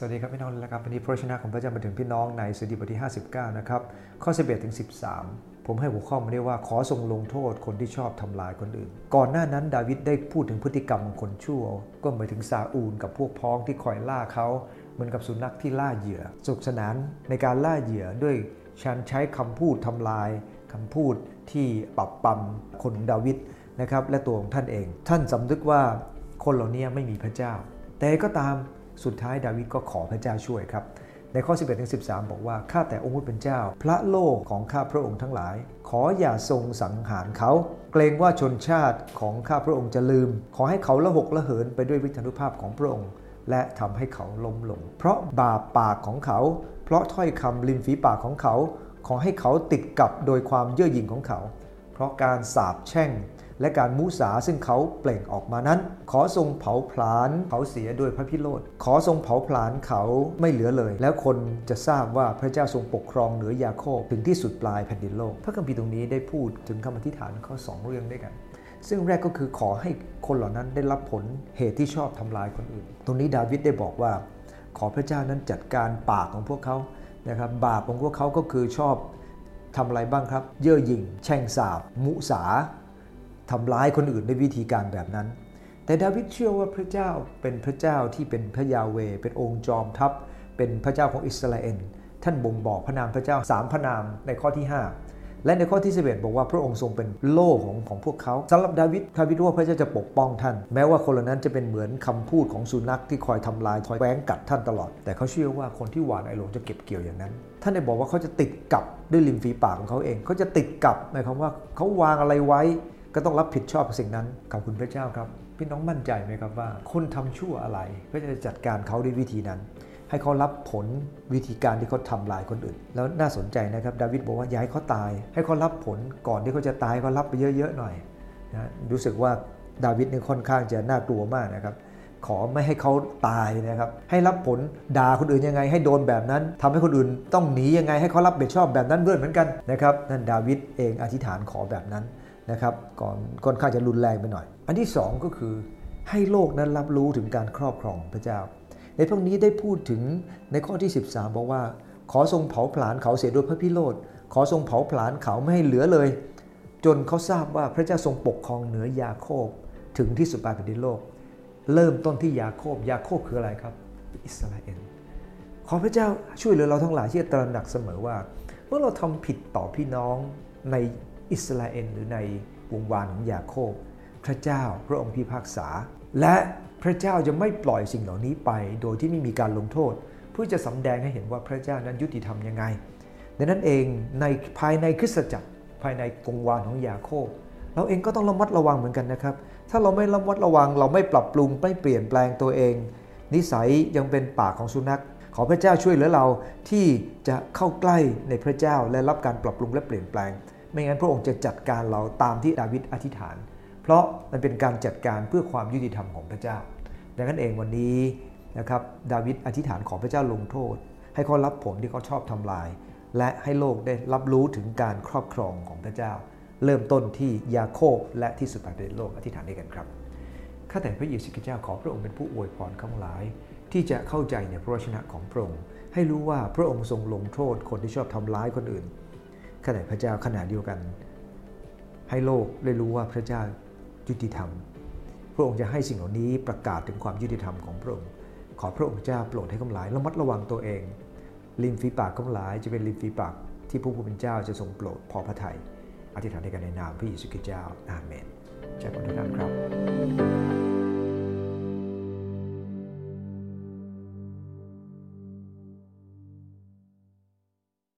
สวัสดีครับพี่น้องนะครับวันนี้พระชนะของพระเจ้ามาถึงพี่น้องในสดีบทที่ 59 นะครับ ข้อ 11 ถึง 13 ผมให้หัวข้อมาเรียกว่าขอทรงลงโทษคนที่ชอบทำลายคนอื่น ก่อนหน้านั้นดาวิดได้พูดถึงพฤติกรรมของคนชั่ว ก็หมายถึงซาอูลกับพวกพ้องที่คอยล่าเขา เหมือนกับสุนัขที่ล่าเหยื่อสุขสนานในการล่าเหยื่อด้วยฉันใช้คำพูดทำลายคำพูดที่ปรับปรำคนดาวิดนะครับและตัวของท่านเอง ท่านสำนึกว่าคนเหล่านี้ไม่มีพระเจ้า แต่ก็ตาม สุดท้ายดาวิดก็ขอพระเจ้าช่วยครับ ในข้อ 11ถึง13 บอกว่า ข้าแต่องค์พระเป็นเจ้า พระโลกของข้าพระองค์ทั้งหลาย ขออย่าทรงสังหารเขา เกรงว่าชนชาติของข้าพระองค์จะลืม ขอให้เขาละหกละเหินไปด้วยวิทนุภาพของพระองค์และทำให้เขาล้มลง เพราะบาปปากของเขา เพราะถ้อยคำริมฝีปากของเขา ขอให้เขาติดกับโดยความเย่อหยิ่งของเขา เพราะการสาบแช่ง และการมุสาซึ่งเขาเปล่งออกมานั้น ขอทรงเผาผลาญเขาเสียด้วยพระพิโรธขอทรงเผาผลาญเขาไม่เหลือเลย แล้วคนจะทราบว่าพระเจ้าทรงปกครองเหนือยาโคบถึงที่สุดปลายแผ่นดินโลก พระคัมภีร์ตรงนี้ได้พูดถึงคำอธิษฐานข้อ2เรื่องด้วยกันซึ่งแรกก็คือขอให้คนเหล่านั้นได้รับผลเหตุที่ชอบทำลายคนอื่น ตรงนี้ดาวิดได้บอกว่า ขอพระเจ้านั้นจัดการปากของพวกเขานะครับบาปของพวกเขาก็คือชอบทำอะไรบ้างครับ เย่อหยิ่ง แช่งสาบ มุสา ทำร้ายคนอื่นด้วยวิธีการแบบนั้น แต่ดาวิดเชื่อว่าพระเจ้าเป็นพระเจ้าที่เป็นพระยาเว เป็นองค์จอมทัพ เป็นพระเจ้าของอิสราเอล ท่านบ่งบอกพระนามพระเจ้าสามพระนามในข้อที่ 5 และในข้อที่ 11 บอกว่าพระองค์ทรงเป็นโล่ของของพวกเขาสำหรับดาวิดดาวิดว่าพระเจ้าจะปกป้องท่าน แม้ว่าคนเหล่านั้นจะเป็นเหมือนคำพูดของสุนัขที่คอยทำลายคอยแหวงกัดท่านตลอด แต่เขาเชื่อว่าคนที่หวานไอหลงจะเก็บเกี่ยวอย่างนั้น ท่านได้บอกว่าเขาจะติดกับด้วยริมฝีปากของเขาเองเขาจะติดกับหมายความว่าเขาวางอะไรไว้ ก็ต้องรับผิดชอบสิ่งนั้นขอบคุณพระเจ้าครับ พี่น้องมั่นใจไหมครับว่าคนทำชั่วอะไรพระเจ้าจะจัดการเขาด้วยวิธีนั้น ให้เขารับผลวิธีการที่เขาทำลายคนอื่น แล้วน่าสนใจนะครับดาวิดบอกว่าย้ายเขาตาย ให้เขารับผลก่อนที่เขาจะตายเขารับไปเยอะๆหน่อยนะรู้สึกว่าดาวิดนี่ค่อนข้างจะน่ากลัวมากนะครับขอไม่ให้เขาตายนะครับ ให้รับผลด่าคนอื่นยังไง ให้โดนแบบนั้นทำให้คนอื่นต้องหนียังไง ให้เขารับผิดชอบแบบนั้นด้วยเหมือนกันนะครับนั่นดาวิดเองอธิษฐานขอแบบนั้น นะครับก่อนค่อนข้างจะรุนแรงไปหน่อย อันที่ 2 ก็คือให้โลกนั้นรับรู้ถึงการครอบครองพระเจ้า ในพวกนี้ได้พูดถึงในข้อที่ 13 บอกว่า ขอทรงเผาผลาญเขาเสียด้วยพระพิโรธขอทรงเผาผลาญเขาไม่ให้เหลือเลย จนเขาทราบว่าพระเจ้าทรงปกครองเหนือยาโคบถึงที่สุดปลายแผ่นดินโลก เริ่มต้นที่ยาโคบยาโคบคืออะไรครับ อิสราเอลขอพระเจ้าช่วยเหลือเราทั้งหลายที่จะตระหนักเสมอว่า เมื่อเราทำผิดต่อพี่น้องใน อิสราเอลหรือในวงวานของยาโคบ พระเจ้าพระองค์พิพากษา และพระเจ้าจะไม่ปล่อยสิ่งเหล่านี้ไป โดยที่ไม่มีการลงโทษ เพื่อจะสำแดงให้เห็นว่าพระเจ้านั้นยุติธรรมยังไงดังนั้นเองในภายในคริสตจักรภายในกงวานของยาโคบ เราเองก็ต้องระมัดระวังเหมือนกันนะครับ ถ้าเราไม่ระมัดระวัง เราไม่ปรับปรุงไม่เปลี่ยนแปลงตัวเอง นิสัยยังเป็นปากของสุนัข ขอพระเจ้าช่วยเหลือเราที่จะเข้าใกล้ในพระเจ้าและรับการปรับปรุงและเปลี่ยนแปลง ไม่งั้นพระองค์จะจัดการเราตามที่ดาวิดอธิษฐาน เพราะมันเป็นการจัดการเพื่อความยุติธรรมของพระเจ้า ดังนั้นเองวันนี้นะครับดาวิดอธิษฐานขอพระเจ้าลงโทษ ให้เขารับผลที่เขาชอบทำลาย และให้โลกได้รับรู้ถึงการครอบครองของพระเจ้า เริ่มต้นที่ยาโคบและที่สุดปลายประเทศโลกอธิษฐานด้วยกันครับข้าแต่พระเยซูคริสต์เจ้าขอพระองค์เป็นผู้อวยพรข้างหลาย ที่จะเข้าใจในพระวจนะของพระองค์ให้รู้ว่าพระองค์ทรงลงโทษคนที่ชอบทำร้ายคนอื่น ข้าแต่พระเจ้าขณะเดียวกัน ให้โลกได้รู้ว่าพระเจ้ายุติธรรม พระองค์จะให้สิ่งเหล่านี้ประกาศถึงความยุติธรรมของพระองค์ ขอพระองค์เจ้าโปรดให้กำลายระมัดระวังตัวเอง ริมฝีปากกำลายจะเป็นริมฝีปากที่ผู้เป็นเจ้าจะทรงโปรดพอพระทยัยอธิษฐานในกันในนามพระเยซูคริสต์เจ้าอาเมนจากคนทุกท่านครับ